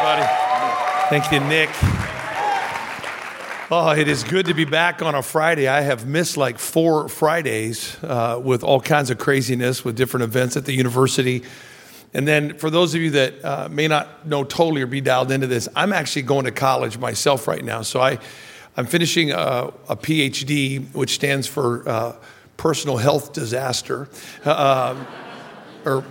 buddy. Thank you, Nick. Oh, it is good to be back on a Friday. I have missed like four Fridays uh, with all kinds of craziness with different events at the university. And then, for those of you that uh, may not know totally or be dialed into this, I'm actually going to college myself right now. So I, I'm finishing a, a PhD, which stands for uh, personal health disaster, uh, um, or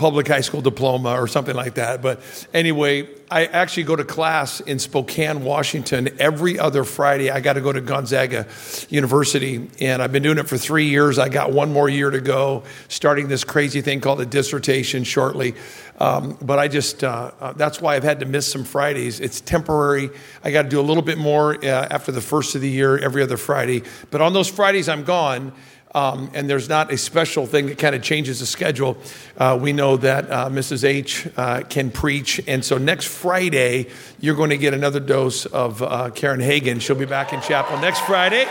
public high school diploma or something like that. But anyway, I actually go to class in Spokane, Washington every other Friday. I got to go to Gonzaga University, and I've been doing it for three years. I got one more year to go, starting this crazy thing called a dissertation shortly. Um, but I just, uh, uh, that's why I've had to miss some Fridays. It's temporary. I got to do a little bit more uh, after the first of the year, every other Friday. But on those Fridays, I'm gone um, and there's not a special thing that kind of changes the schedule. Uh, we know that uh, Mrs. H uh, can preach, and so next Friday you're going to get another dose of uh, Karen Hagan. She'll be back in chapel next Friday.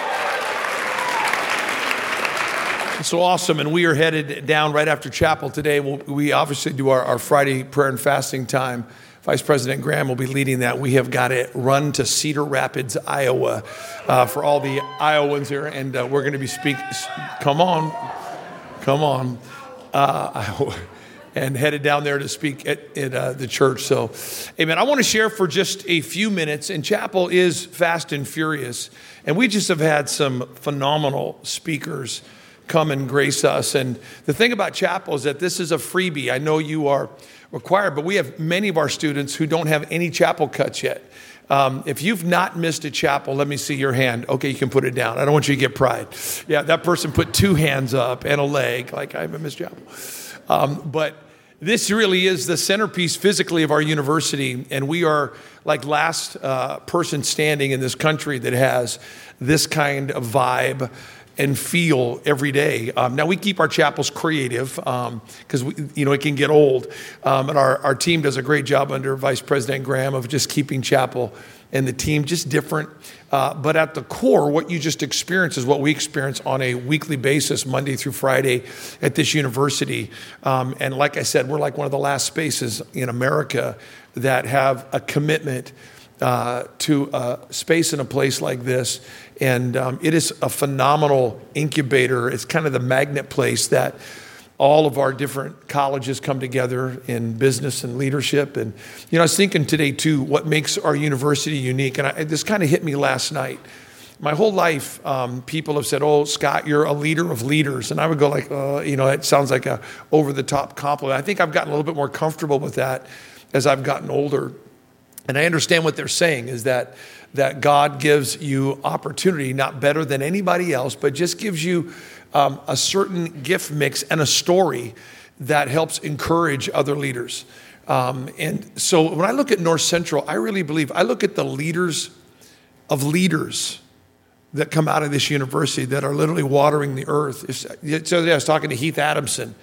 So awesome, and we are headed down right after chapel today. We'll, we obviously do our, our Friday prayer and fasting time. Vice President Graham will be leading that. We have got it run to Cedar Rapids, Iowa, uh, for all the Iowans here, and uh, we're going to be speaking. Come on, come on, uh, and headed down there to speak at, at uh, the church. So, Amen. I want to share for just a few minutes. And chapel is fast and furious, and we just have had some phenomenal speakers come and grace us. And the thing about chapel is that this is a freebie. I know you are required, but we have many of our students who don't have any chapel cuts yet. Um, if you've not missed a chapel, let me see your hand. Okay, you can put it down. I don't want you to get pride. Yeah, that person put two hands up and a leg, like I haven't missed chapel. Um, but this really is the centerpiece physically of our university, and we are like last uh, person standing in this country that has this kind of vibe and feel every day. Um, now we keep our chapels creative because um, you know it can get old, um, and our, our team does a great job under Vice President Graham of just keeping chapel and the team just different. Uh, but at the core, what you just experience is what we experience on a weekly basis, Monday through Friday at this university. Um, and like I said, we're like one of the last spaces in America that have a commitment uh, to a space in a place like this. And um, it is a phenomenal incubator. It's kind of the magnet place that all of our different colleges come together in business and leadership. And, you know, I was thinking today too, what makes our university unique. And I, this kind of hit me last night. My whole life, um, people have said, "Oh, Scott, you're a leader of leaders," and I would go like, uh, "You know, that sounds like a over-the-top compliment." I think I've gotten a little bit more comfortable with that as I've gotten older. And I understand what they're saying is that, that God gives you opportunity, not better than anybody else, but just gives you um, a certain gift mix and a story that helps encourage other leaders. Um, and so when I look at North Central, I really believe, I look at the leaders of leaders that come out of this university that are literally watering the earth. So I was talking to Heath Adamson.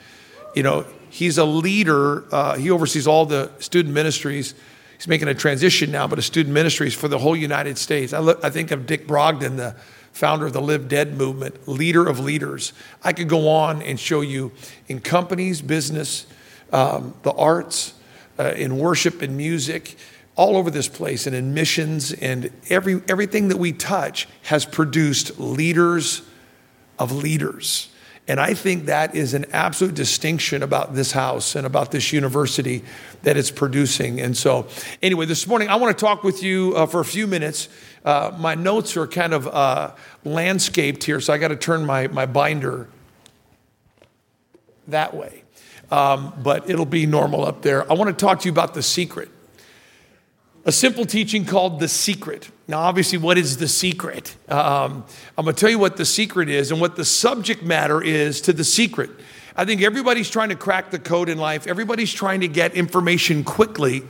You know, he's a leader, uh, he oversees all the student ministries he's making a transition now, but a student ministries for the whole United States. I, look, I think of Dick Brogden, the founder of the Live Dead movement, leader of leaders. I could go on and show you in companies, business, um, the arts, uh, in worship and music, all over this place, and in missions, and every, everything that we touch has produced leaders of leaders. And I think that is an absolute distinction about this house and about this university that it's producing. And so, anyway, this morning I want to talk with you uh, for a few minutes. Uh, my notes are kind of uh, landscaped here, so I got to turn my, my binder that way. Um, but it'll be normal up there. I want to talk to you about the secret a simple teaching called The Secret. Now, obviously, what is the secret? Um, I'm going to tell you what the secret is and what the subject matter is to the secret. I think everybody's trying to crack the code in life, everybody's trying to get information quickly.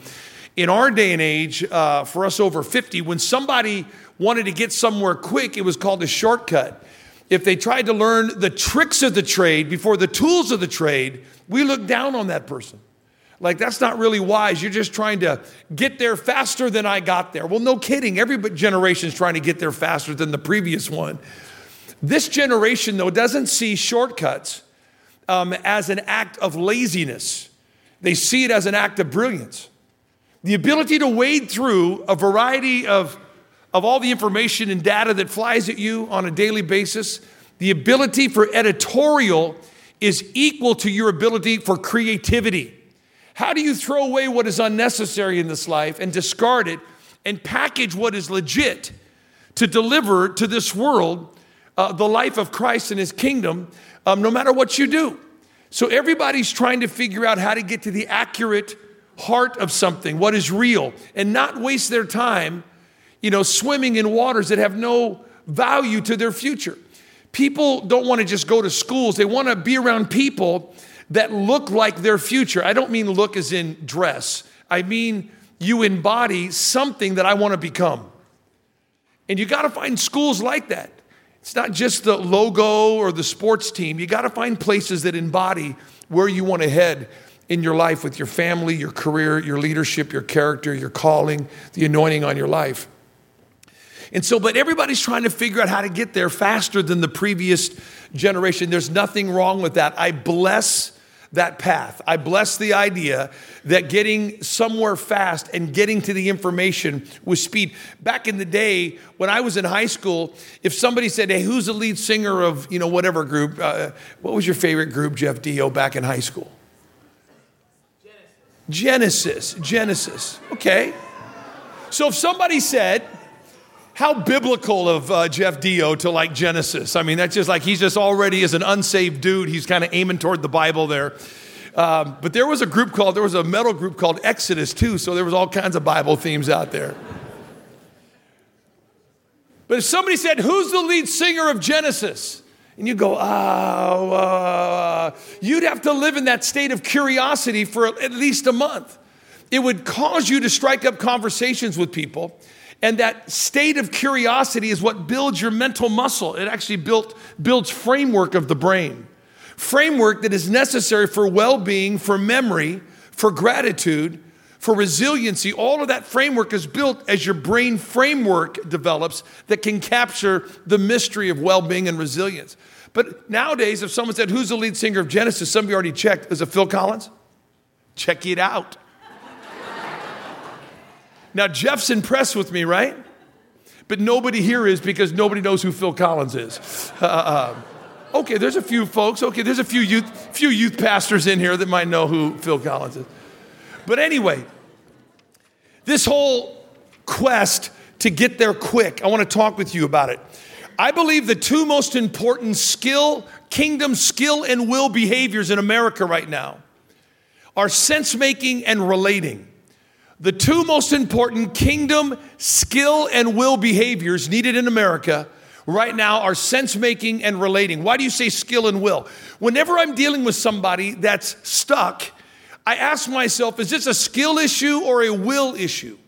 In our day and age, uh, for us over 50, when somebody wanted to get somewhere quick, it was called a shortcut. If they tried to learn the tricks of the trade before the tools of the trade, we look down on that person. Like, that's not really wise. You're just trying to get there faster than I got there. Well, no kidding. Every generation is trying to get there faster than the previous one. This generation, though, doesn't see shortcuts um, as an act of laziness, they see it as an act of brilliance. the ability to wade through a variety of, of all the information and data that flies at you on a daily basis, the ability for editorial is equal to your ability for creativity. How do you throw away what is unnecessary in this life and discard it and package what is legit to deliver to this world uh, the life of Christ and his kingdom, um, no matter what you do? So everybody's trying to figure out how to get to the accurate heart of something, what is real, and not waste their time, you know, swimming in waters that have no value to their future. People don't want to just go to schools, they want to be around people that look like their future. I don't mean look as in dress, I mean you embody something that I want to become. And you got to find schools like that. It's not just the logo or the sports team. You got to find places that embody where you want to head in your life with your family, your career, your leadership, your character, your calling, the anointing on your life. And so, but everybody's trying to figure out how to get there faster than the previous generation. There's nothing wrong with that. I bless that path. I bless the idea that getting somewhere fast and getting to the information with speed. Back in the day when I was in high school, if somebody said, "Hey, who's the lead singer of you know whatever group? Uh, what was your favorite group, Jeff Deyo, back in high school?" Genesis, Genesis. Genesis. Okay. So if somebody said, how biblical of uh, Jeff Deyo to like Genesis. I mean, that's just like he's just already as an unsaved dude, he's kind of aiming toward the Bible there. Um, but there was a group called, there was a metal group called Exodus too, so there was all kinds of Bible themes out there. But if somebody said, Who's the lead singer of Genesis? And you go, oh, uh, you'd have to live in that state of curiosity for at least a month. It would cause you to strike up conversations with people. And that state of curiosity is what builds your mental muscle. It actually built, builds framework of the brain. Framework that is necessary for well being, for memory, for gratitude, for resiliency. All of that framework is built as your brain framework develops that can capture the mystery of well being and resilience. But nowadays, if someone said, Who's the lead singer of Genesis? Some of you already checked. Is it Phil Collins? Check it out. Now, Jeff's impressed with me, right? But nobody here is because nobody knows who Phil Collins is. Uh, uh, okay, there's a few folks. Okay, there's a few youth, few youth pastors in here that might know who Phil Collins is. But anyway, this whole quest to get there quick, I want to talk with you about it. I believe the two most important skill, kingdom skill and will behaviors in America right now are sense making and relating. The two most important kingdom skill and will behaviors needed in America right now are sense making and relating. Why do you say skill and will? Whenever I'm dealing with somebody that's stuck, I ask myself, is this a skill issue or a will issue?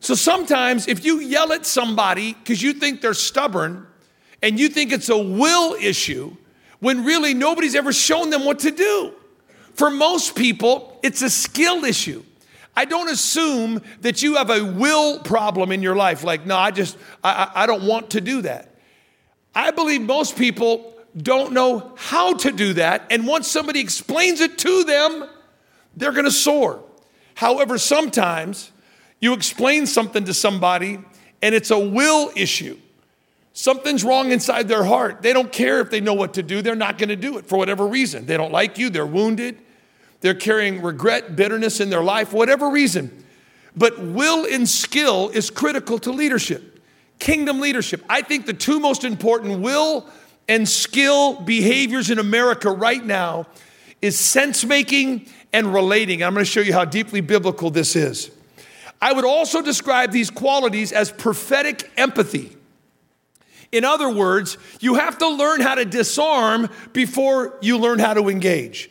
So sometimes if you yell at somebody because you think they're stubborn and you think it's a will issue, when really nobody's ever shown them what to do. For most people, it's a skill issue. I don't assume that you have a will problem in your life. Like, no, I just, I, I don't want to do that. I believe most people don't know how to do that. And once somebody explains it to them, they're going to soar. However, sometimes you explain something to somebody and it's a will issue. Something's wrong inside their heart. They don't care if they know what to do, they're not going to do it for whatever reason. They don't like you, they're wounded, they're carrying regret, bitterness in their life, whatever reason. But will and skill is critical to leadership, kingdom leadership. I think the two most important will and skill behaviors in America right now is sense making and relating. I'm going to show you how deeply biblical this is. I would also describe these qualities as prophetic empathy. In other words, you have to learn how to disarm before you learn how to engage.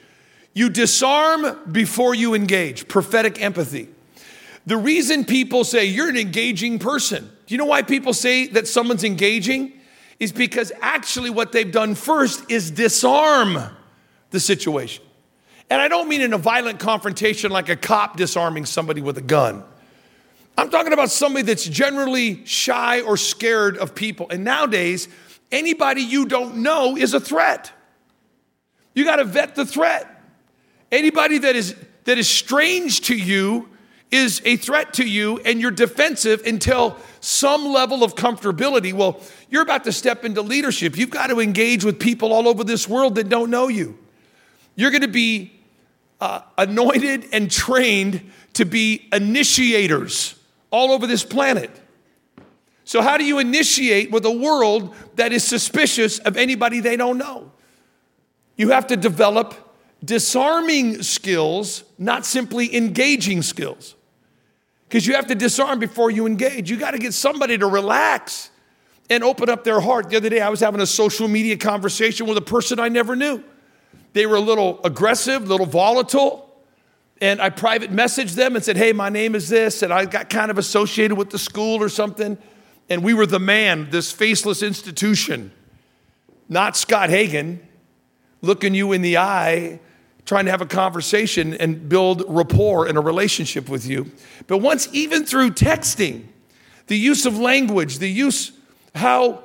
You disarm before you engage, prophetic empathy. The reason people say you're an engaging person, do you know why people say that someone's engaging? Is because actually what they've done first is disarm the situation. And I don't mean in a violent confrontation like a cop disarming somebody with a gun. I'm talking about somebody that's generally shy or scared of people. And nowadays, anybody you don't know is a threat. You got to vet the threat. Anybody that is that is strange to you is a threat to you and you're defensive until some level of comfortability. Well, you're about to step into leadership. You've got to engage with people all over this world that don't know you. You're going to be uh, anointed and trained to be initiators all over this planet. So, how do you initiate with a world that is suspicious of anybody they don't know? You have to develop disarming skills, not simply engaging skills. Because you have to disarm before you engage. You got to get somebody to relax and open up their heart. The other day, I was having a social media conversation with a person I never knew. They were a little aggressive, a little volatile. And I private messaged them and said, Hey, my name is this. And I got kind of associated with the school or something and we were the man, this faceless institution, not Scott Hagan, looking you in the eye, trying to have a conversation and build rapport and a relationship with you. But once, even through texting, the use of language, the use how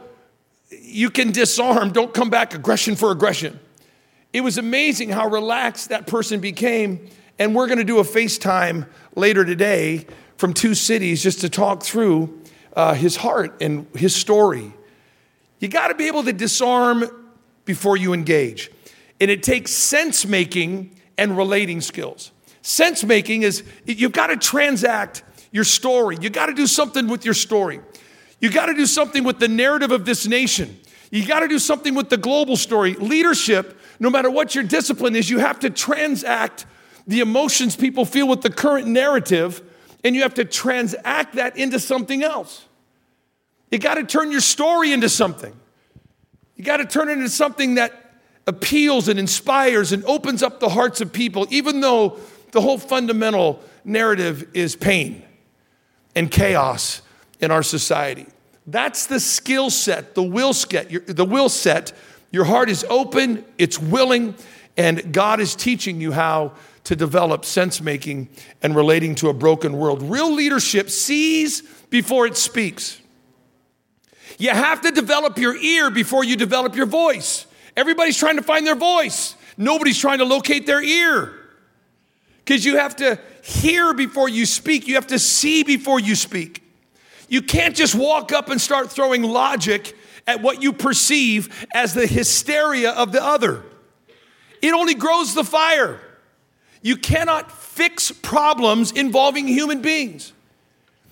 you can disarm, don't come back aggression for aggression. It was amazing how relaxed that person became. And we're going to do a FaceTime later today from two cities just to talk through uh, his heart and his story. You got to be able to disarm before you engage. And it takes sense making and relating skills. Sense making is you've got to transact your story. You got to do something with your story. You got to do something with the narrative of this nation. You got to do something with the global story. Leadership, no matter what your discipline is, you have to transact the emotions people feel with the current narrative and you have to transact that into something else. You got to turn your story into something. You got to turn it into something that appeals and inspires and opens up the hearts of people, even though the whole fundamental narrative is pain and chaos in our society. That's the skill set, the will set, the will set. Your heart is open, it's willing, and God is teaching you how to develop sense making and relating to a broken world. Real leadership sees before it speaks. You have to develop your ear before you develop your voice. Everybody's trying to find their voice, nobody's trying to locate their ear. Because you have to hear before you speak, you have to see before you speak. You can't just walk up and start throwing logic at what you perceive as the hysteria of the other. It only grows the fire. You cannot fix problems involving human beings.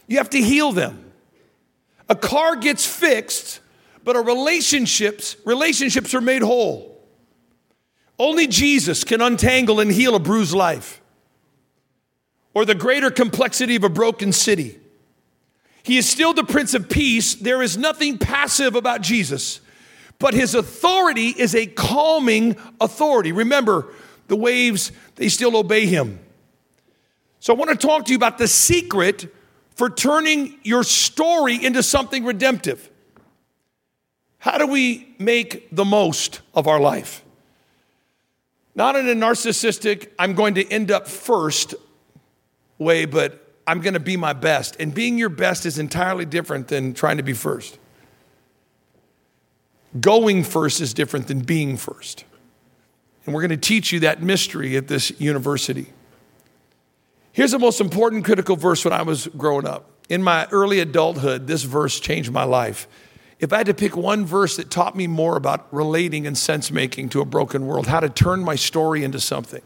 You have to heal them. A car gets fixed, but our relationships, relationships are made whole. Only Jesus can untangle and heal a bruised life or the greater complexity of a broken city. He is still the Prince of Peace. There is nothing passive about Jesus, but his authority is a calming authority. Remember, the waves, they still obey him. So I want to talk to you about the secret for turning your story into something redemptive. How do we make the most of our life? Not in a narcissistic, I'm going to end up first way, but I'm going to be my best. And being your best is entirely different than trying to be first. Going first is different than being first. And we're going to teach you that mystery at this university. Here's the most important critical verse when I was growing up. In my early adulthood, this verse changed my life. If I had to pick one verse that taught me more about relating and sense making to a broken world, how to turn my story into something,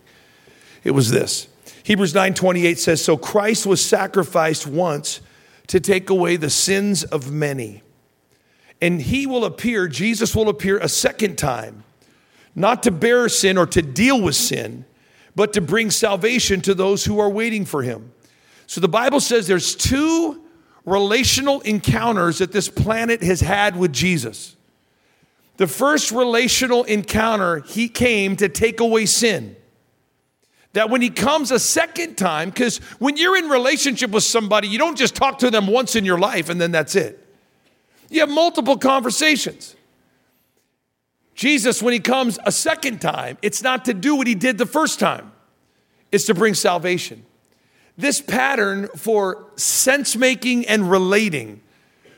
it was this. Hebrews 9:28 says, "So Christ was sacrificed once to take away the sins of many. And he will appear, Jesus will appear a second time not to bear sin or to deal with sin, but to bring salvation to those who are waiting for him. So the Bible says there's two relational encounters that this planet has had with Jesus. The first relational encounter, he came to take away sin. That when he comes a second time, because when you're in relationship with somebody, you don't just talk to them once in your life and then that's it. You have multiple conversations. Jesus, when he comes a second time, it's not to do what he did the first time, it's to bring salvation. This pattern for sense making and relating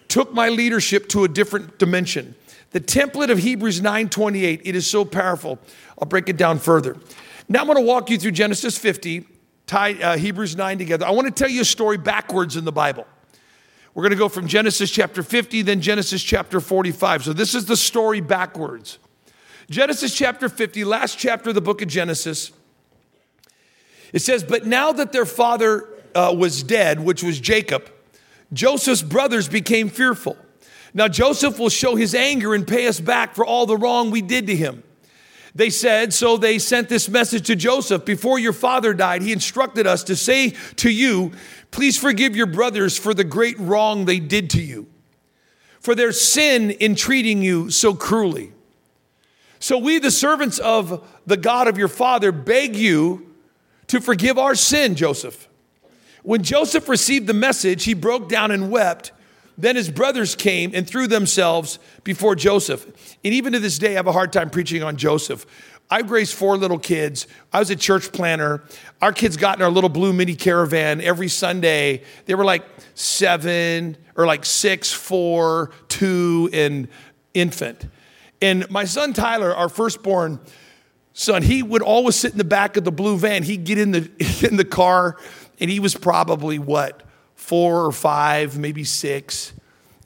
took my leadership to a different dimension. The template of Hebrews 9:28, it is so powerful. I'll break it down further. Now I'm going to walk you through Genesis 50 tie uh, Hebrews 9 together, I want to tell you a story backwards in the Bible. We're going to go from Genesis chapter 50, then Genesis chapter 45. So this is the story backwards. Genesis chapter 50, last chapter of the book of Genesis. It says, But now that their father uh, was dead, which was Jacob, Joseph's brothers became fearful. Now Joseph will show his anger and pay us back for all the wrong we did to him. They said, so they sent this message to Joseph Before your father died, he instructed us to say to you, Please forgive your brothers for the great wrong they did to you, for their sin in treating you so cruelly. So we, the servants of the God of your father, beg you to forgive our sin, Joseph. When Joseph received the message, he broke down and wept. Then his brothers came and threw themselves before Joseph. And even to this day, I have a hard time preaching on Joseph. I've raised four little kids. I was a church planner. Our kids got in our little blue mini caravan every Sunday. They were like seven or like six, four, two, and infant. And my son Tyler, our firstborn son, he would always sit in the back of the blue van. He'd get in the in the car, and he was probably what four or five, maybe six.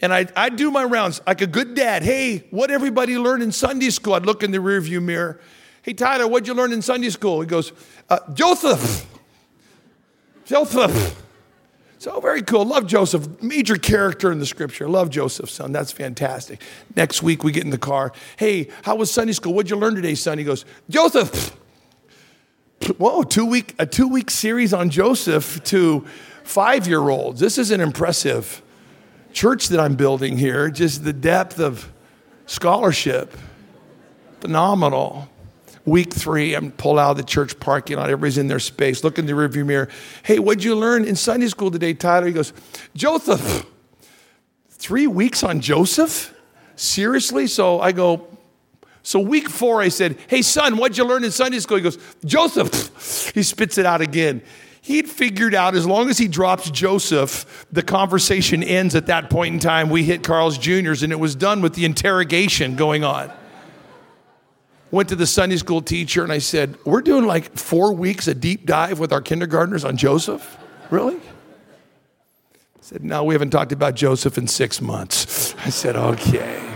And I'd, I'd do my rounds like a good dad. Hey, what everybody learned in Sunday school? I'd look in the rearview mirror. Hey, Tyler, what'd you learn in Sunday school? He goes, uh, Joseph. Joseph. So very cool. Love Joseph. Major character in the scripture. Love Joseph, son. That's fantastic. Next week we get in the car. Hey, how was Sunday school? What'd you learn today, son? He goes, Joseph. Whoa, two week, a two week series on Joseph to five year olds. This is an impressive church that I'm building here. Just the depth of scholarship. Phenomenal. Week three, I'm pulled out of the church parking lot. Everybody's in their space. Look in the rearview mirror. Hey, what'd you learn in Sunday school today, Tyler? He goes, Joseph. Three weeks on Joseph? Seriously? So I go, so week four, I said, Hey, son, what'd you learn in Sunday school? He goes, Joseph. He spits it out again. He'd figured out as long as he drops Joseph, the conversation ends at that point in time. We hit Carl's Jr.'s and it was done with the interrogation going on went to the Sunday school teacher and I said, We're doing like four weeks a deep dive with our kindergartners on Joseph? Really? I said, No, we haven't talked about Joseph in six months. I said, Okay.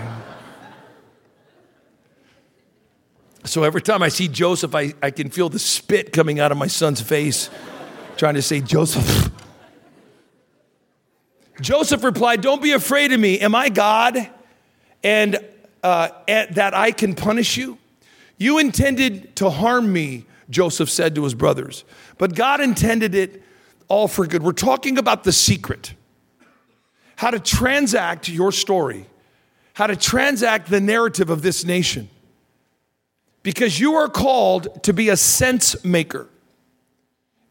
So every time I see Joseph, I, I can feel the spit coming out of my son's face, trying to say, Joseph. Joseph replied, Don't be afraid of me. Am I God? And uh, that I can punish you? You intended to harm me, Joseph said to his brothers, but God intended it all for good. We're talking about the secret how to transact your story, how to transact the narrative of this nation. Because you are called to be a sense maker.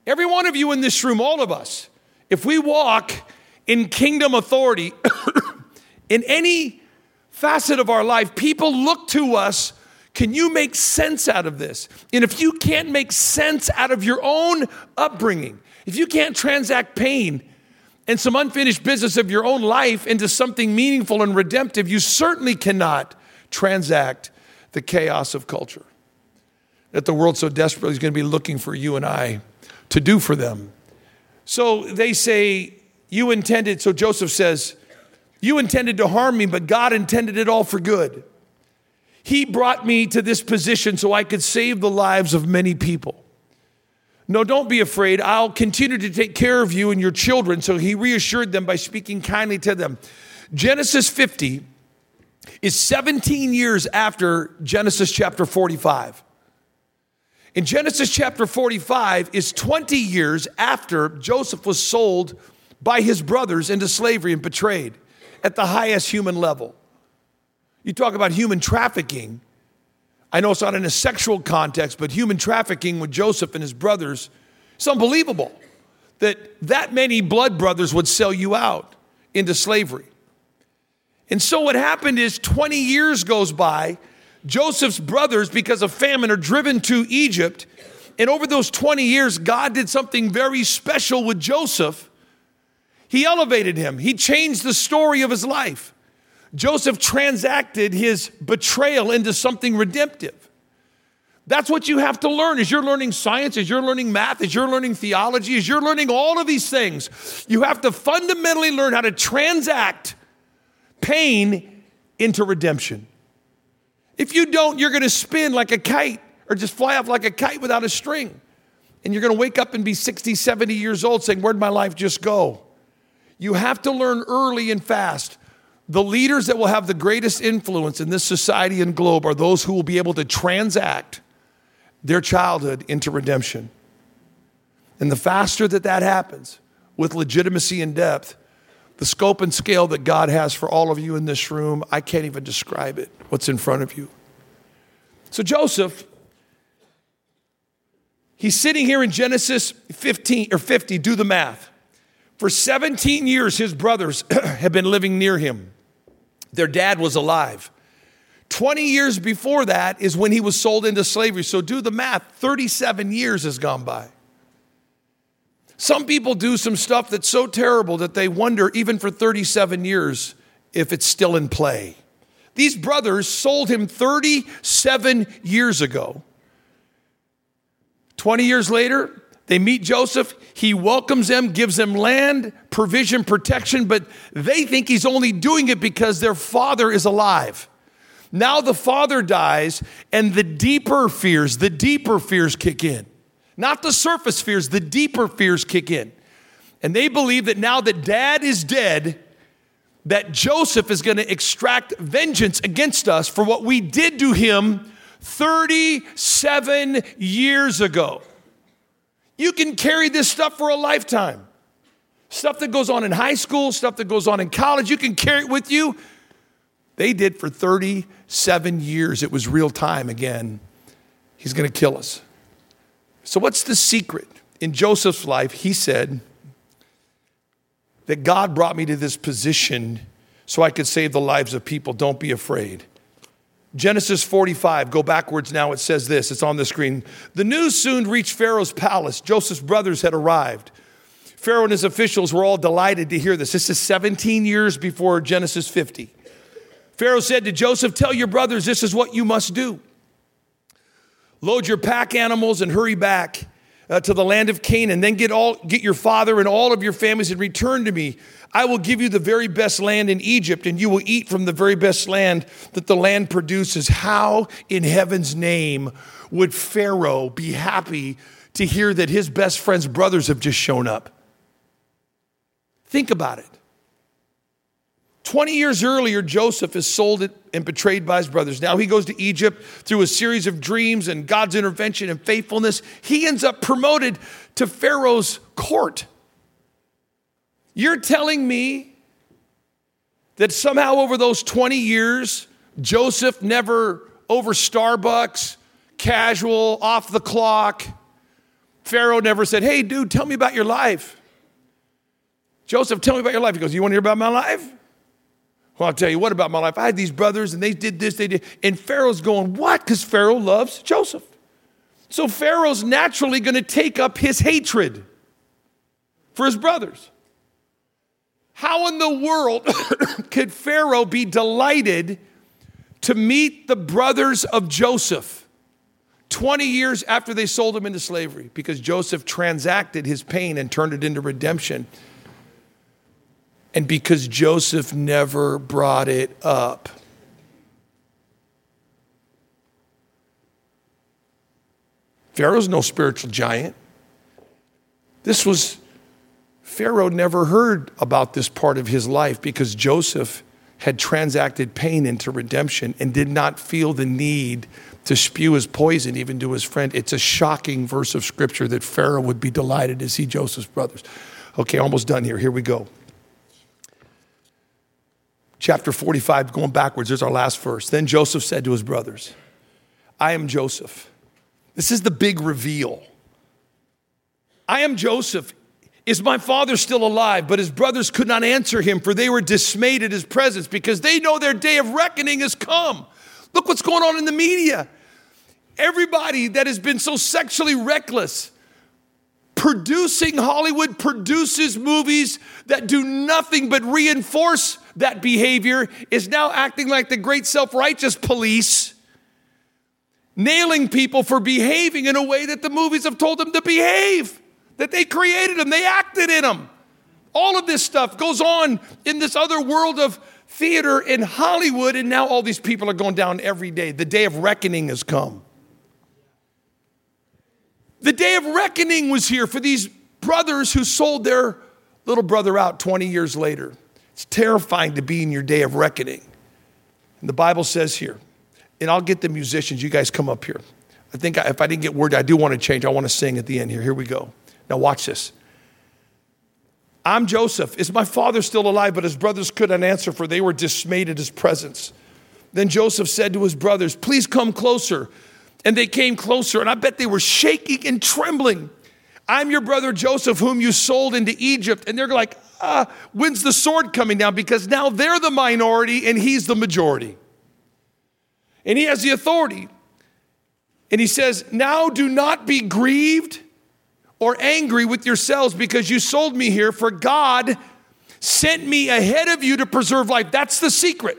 Every one of you in this room, all of us, if we walk in kingdom authority in any facet of our life, people look to us can you make sense out of this? And if you can't make sense out of your own upbringing, if you can't transact pain and some unfinished business of your own life into something meaningful and redemptive, you certainly cannot transact the chaos of culture that the world so desperately is going to be looking for you and I to do for them. So they say, You intended, so Joseph says, You intended to harm me, but God intended it all for good. He brought me to this position so I could save the lives of many people. No, don't be afraid. I'll continue to take care of you and your children. So he reassured them by speaking kindly to them. Genesis 50 is 17 years after Genesis chapter 45. In Genesis chapter 45 is 20 years after Joseph was sold by his brothers into slavery and betrayed at the highest human level. You talk about human trafficking. I know it's not in a sexual context, but human trafficking with Joseph and his brothers, it's unbelievable that that many blood brothers would sell you out into slavery. And so what happened is 20 years goes by, Joseph's brothers, because of famine, are driven to Egypt. And over those 20 years, God did something very special with Joseph. He elevated him, he changed the story of his life. Joseph transacted his betrayal into something redemptive. That's what you have to learn as you're learning science, as you're learning math, as you're learning theology, as you're learning all of these things. You have to fundamentally learn how to transact pain into redemption. If you don't, you're going to spin like a kite or just fly off like a kite without a string. And you're going to wake up and be 60, 70 years old saying, Where'd my life just go? You have to learn early and fast. The leaders that will have the greatest influence in this society and globe are those who will be able to transact their childhood into redemption. And the faster that that happens with legitimacy and depth, the scope and scale that God has for all of you in this room, I can't even describe it, what's in front of you. So, Joseph, he's sitting here in Genesis 15 or 50, do the math. For 17 years, his brothers have been living near him. Their dad was alive. 20 years before that is when he was sold into slavery. So do the math 37 years has gone by. Some people do some stuff that's so terrible that they wonder, even for 37 years, if it's still in play. These brothers sold him 37 years ago. 20 years later, they meet Joseph. He welcomes them, gives them land, provision, protection, but they think he's only doing it because their father is alive. Now the father dies, and the deeper fears, the deeper fears kick in. Not the surface fears, the deeper fears kick in. And they believe that now that dad is dead, that Joseph is going to extract vengeance against us for what we did to him 37 years ago. You can carry this stuff for a lifetime. Stuff that goes on in high school, stuff that goes on in college, you can carry it with you they did for 37 years. It was real time again. He's going to kill us. So, what's the secret? In Joseph's life, he said that God brought me to this position so I could save the lives of people. Don't be afraid. Genesis 45, go backwards now. It says this, it's on the screen. The news soon reached Pharaoh's palace. Joseph's brothers had arrived. Pharaoh and his officials were all delighted to hear this. This is 17 years before Genesis 50. Pharaoh said to Joseph, Tell your brothers this is what you must do. Load your pack animals and hurry back uh, to the land of Canaan. Then get, all, get your father and all of your families and return to me. I will give you the very best land in Egypt, and you will eat from the very best land that the land produces. How in heaven's name would Pharaoh be happy to hear that his best friend's brothers have just shown up? Think about it. 20 years earlier, Joseph is sold and betrayed by his brothers. Now he goes to Egypt through a series of dreams and God's intervention and faithfulness. He ends up promoted to Pharaoh's court. You're telling me that somehow over those 20 years, Joseph never over Starbucks, casual, off the clock. Pharaoh never said, Hey, dude, tell me about your life. Joseph, tell me about your life. He goes, You want to hear about my life? Well, I'll tell you what about my life. I had these brothers and they did this, they did. And Pharaoh's going, What? Because Pharaoh loves Joseph. So Pharaoh's naturally going to take up his hatred for his brothers. How in the world could Pharaoh be delighted to meet the brothers of Joseph 20 years after they sold him into slavery? Because Joseph transacted his pain and turned it into redemption and because Joseph never brought it up. Pharaoh's no spiritual giant. This was, Pharaoh never heard about this part of his life because Joseph had transacted pain into redemption and did not feel the need to spew his poison even to his friend. It's a shocking verse of scripture that Pharaoh would be delighted to see Joseph's brothers. Okay, almost done here. Here we go chapter 45, going backwards, there's our last verse. Then Joseph said to his brothers, I am Joseph. This is the big reveal. I am Joseph. Is my father still alive? But his brothers could not answer him, for they were dismayed at his presence because they know their day of reckoning has come. Look what's going on in the media. Everybody that has been so sexually reckless, producing Hollywood produces movies that do nothing but reinforce that behavior, is now acting like the great self righteous police nailing people for behaving in a way that the movies have told them to behave, that they created them, they acted in them. All of this stuff goes on in this other world of theater in Hollywood, and now all these people are going down every day. The day of reckoning has come. The day of reckoning was here for these brothers who sold their little brother out 20 years later. It's terrifying to be in your day of reckoning. And the Bible says here, and I'll get the musicians, you guys come up here. I think if I didn't get word, I do want to change. I want to sing at the end here. Here we go. Now, watch this. I'm Joseph. Is my father still alive? But his brothers couldn't answer, for they were dismayed at his presence. Then Joseph said to his brothers, Please come closer. And they came closer, and I bet they were shaking and trembling. I'm your brother Joseph, whom you sold into Egypt. And they're like, ah, when's the sword coming down? Because now they're the minority and he's the majority. And he has the authority. And he says, Now do not be grieved or angry with yourselves because you sold me here, for God sent me ahead of you to preserve life. That's the secret.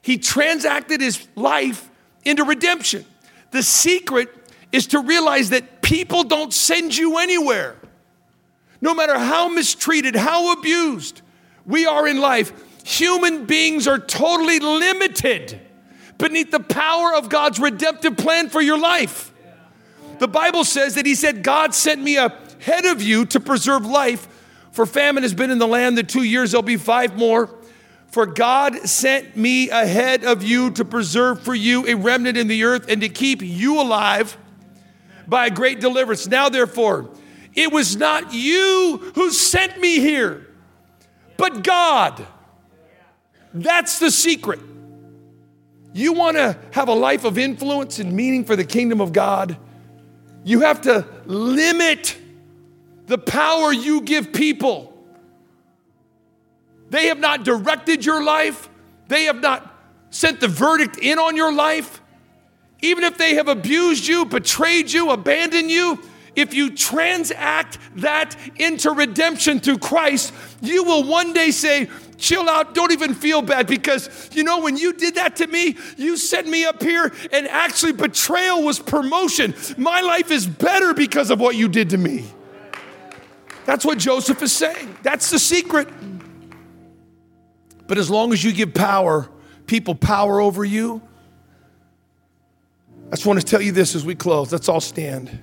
He transacted his life into redemption. The secret is to realize that people don't send you anywhere. No matter how mistreated, how abused we are in life, human beings are totally limited beneath the power of God's redemptive plan for your life. The Bible says that he said, God sent me ahead of you to preserve life. For famine has been in the land the two years, there'll be five more. For God sent me ahead of you to preserve for you a remnant in the earth and to keep you alive by a great deliverance. Now, therefore, it was not you who sent me here, but God. That's the secret. You want to have a life of influence and meaning for the kingdom of God? You have to limit the power you give people. They have not directed your life, they have not sent the verdict in on your life. Even if they have abused you, betrayed you, abandoned you, if you transact that into redemption through Christ, you will one day say, chill out, don't even feel bad because you know, when you did that to me, you sent me up here, and actually, betrayal was promotion. My life is better because of what you did to me. That's what Joseph is saying. That's the secret. But as long as you give power, people power over you. I just want to tell you this as we close. Let's all stand.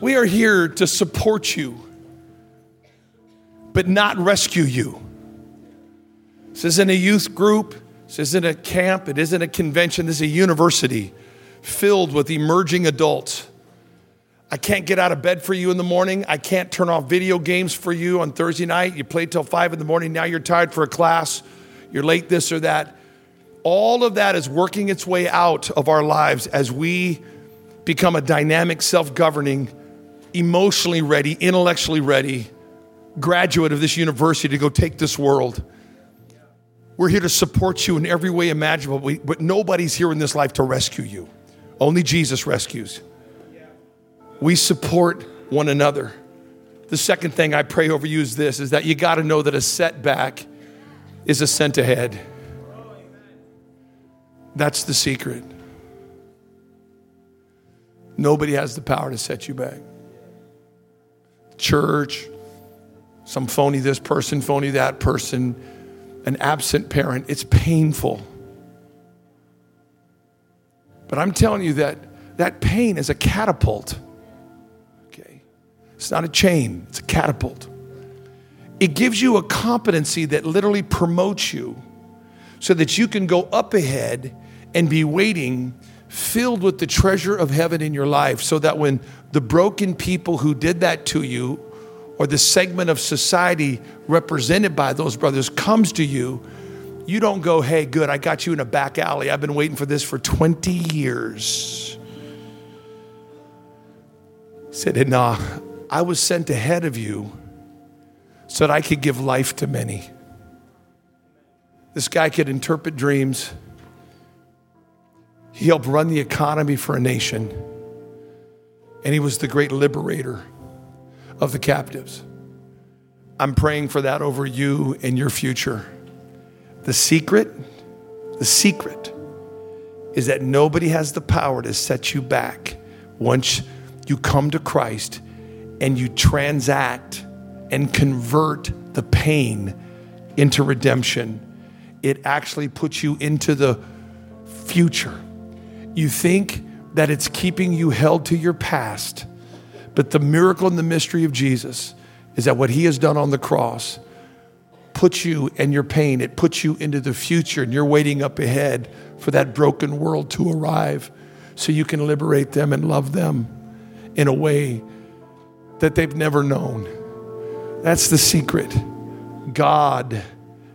We are here to support you but not rescue you. This isn't a youth group. This isn't a camp. It isn't a convention. This is a university filled with emerging adults. I can't get out of bed for you in the morning. I can't turn off video games for you on Thursday night. You played till five in the morning. Now you're tired for a class. You're late, this or that. All of that is working its way out of our lives as we become a dynamic, self governing, emotionally ready, intellectually ready graduate of this university to go take this world. We're here to support you in every way imaginable, but nobody's here in this life to rescue you. Only Jesus rescues. We support one another. The second thing I pray over you is this is that you got to know that a setback is a sent ahead. That's the secret. Nobody has the power to set you back. Church, some phony this person, phony that person, an absent parent. It's painful. But I'm telling you that that pain is a catapult. Okay? It's not a chain, it's a catapult. It gives you a competency that literally promotes you so that you can go up ahead and be waiting filled with the treasure of heaven in your life so that when the broken people who did that to you or the segment of society represented by those brothers comes to you, you don't go, hey, good, I got you in a back alley. I've been waiting for this for 20 years. said, nah, I was sent ahead of you so that I could give life to many. This guy could interpret dreams. He helped run the economy for a nation. And he was the great liberator of the captives. I'm praying for that over you and your future. The secret, the secret is that nobody has the power to set you back once you come to Christ and you transact and convert the pain into redemption. It actually puts you into the future. You think that it's keeping you held to your past, but the miracle and the mystery of Jesus is that what he has done on the cross puts you and your pain, it puts you into the future, and you're waiting up ahead for that broken world to arrive so you can liberate them and love them in a way that they've never known. That's the secret. God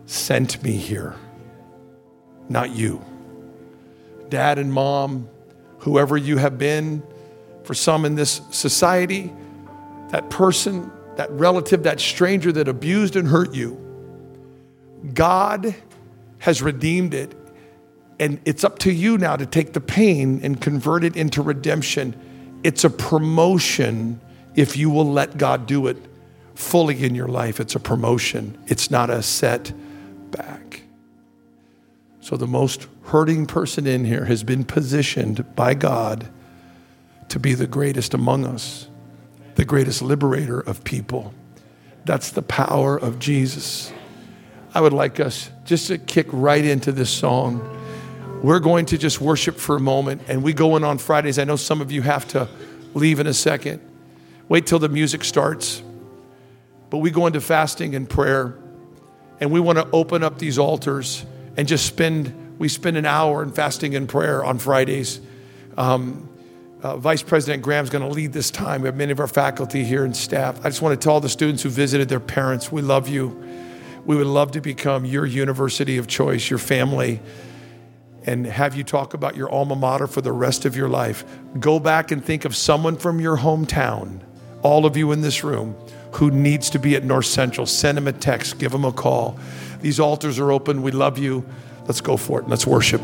sent me here, not you. Dad and mom, whoever you have been, for some in this society, that person, that relative, that stranger that abused and hurt you, God has redeemed it. And it's up to you now to take the pain and convert it into redemption. It's a promotion if you will let God do it fully in your life. It's a promotion, it's not a setback. So, the most hurting person in here has been positioned by God to be the greatest among us, the greatest liberator of people. That's the power of Jesus. I would like us just to kick right into this song. We're going to just worship for a moment and we go in on Fridays. I know some of you have to leave in a second. Wait till the music starts. But we go into fasting and prayer, and we want to open up these altars and just spend, we spend an hour in fasting and prayer on Fridays. Um, uh, Vice President Graham's going to lead this time. We have many of our faculty here and staff. I just want to tell the students who visited their parents, we love you. We would love to become your university of choice, your family, and have you talk about your alma mater for the rest of your life. Go back and think of someone from your hometown, all of you in this room, who needs to be at North Central, send him a text, give him a call. These altars are open. We love you. Let's go for it. Let's worship.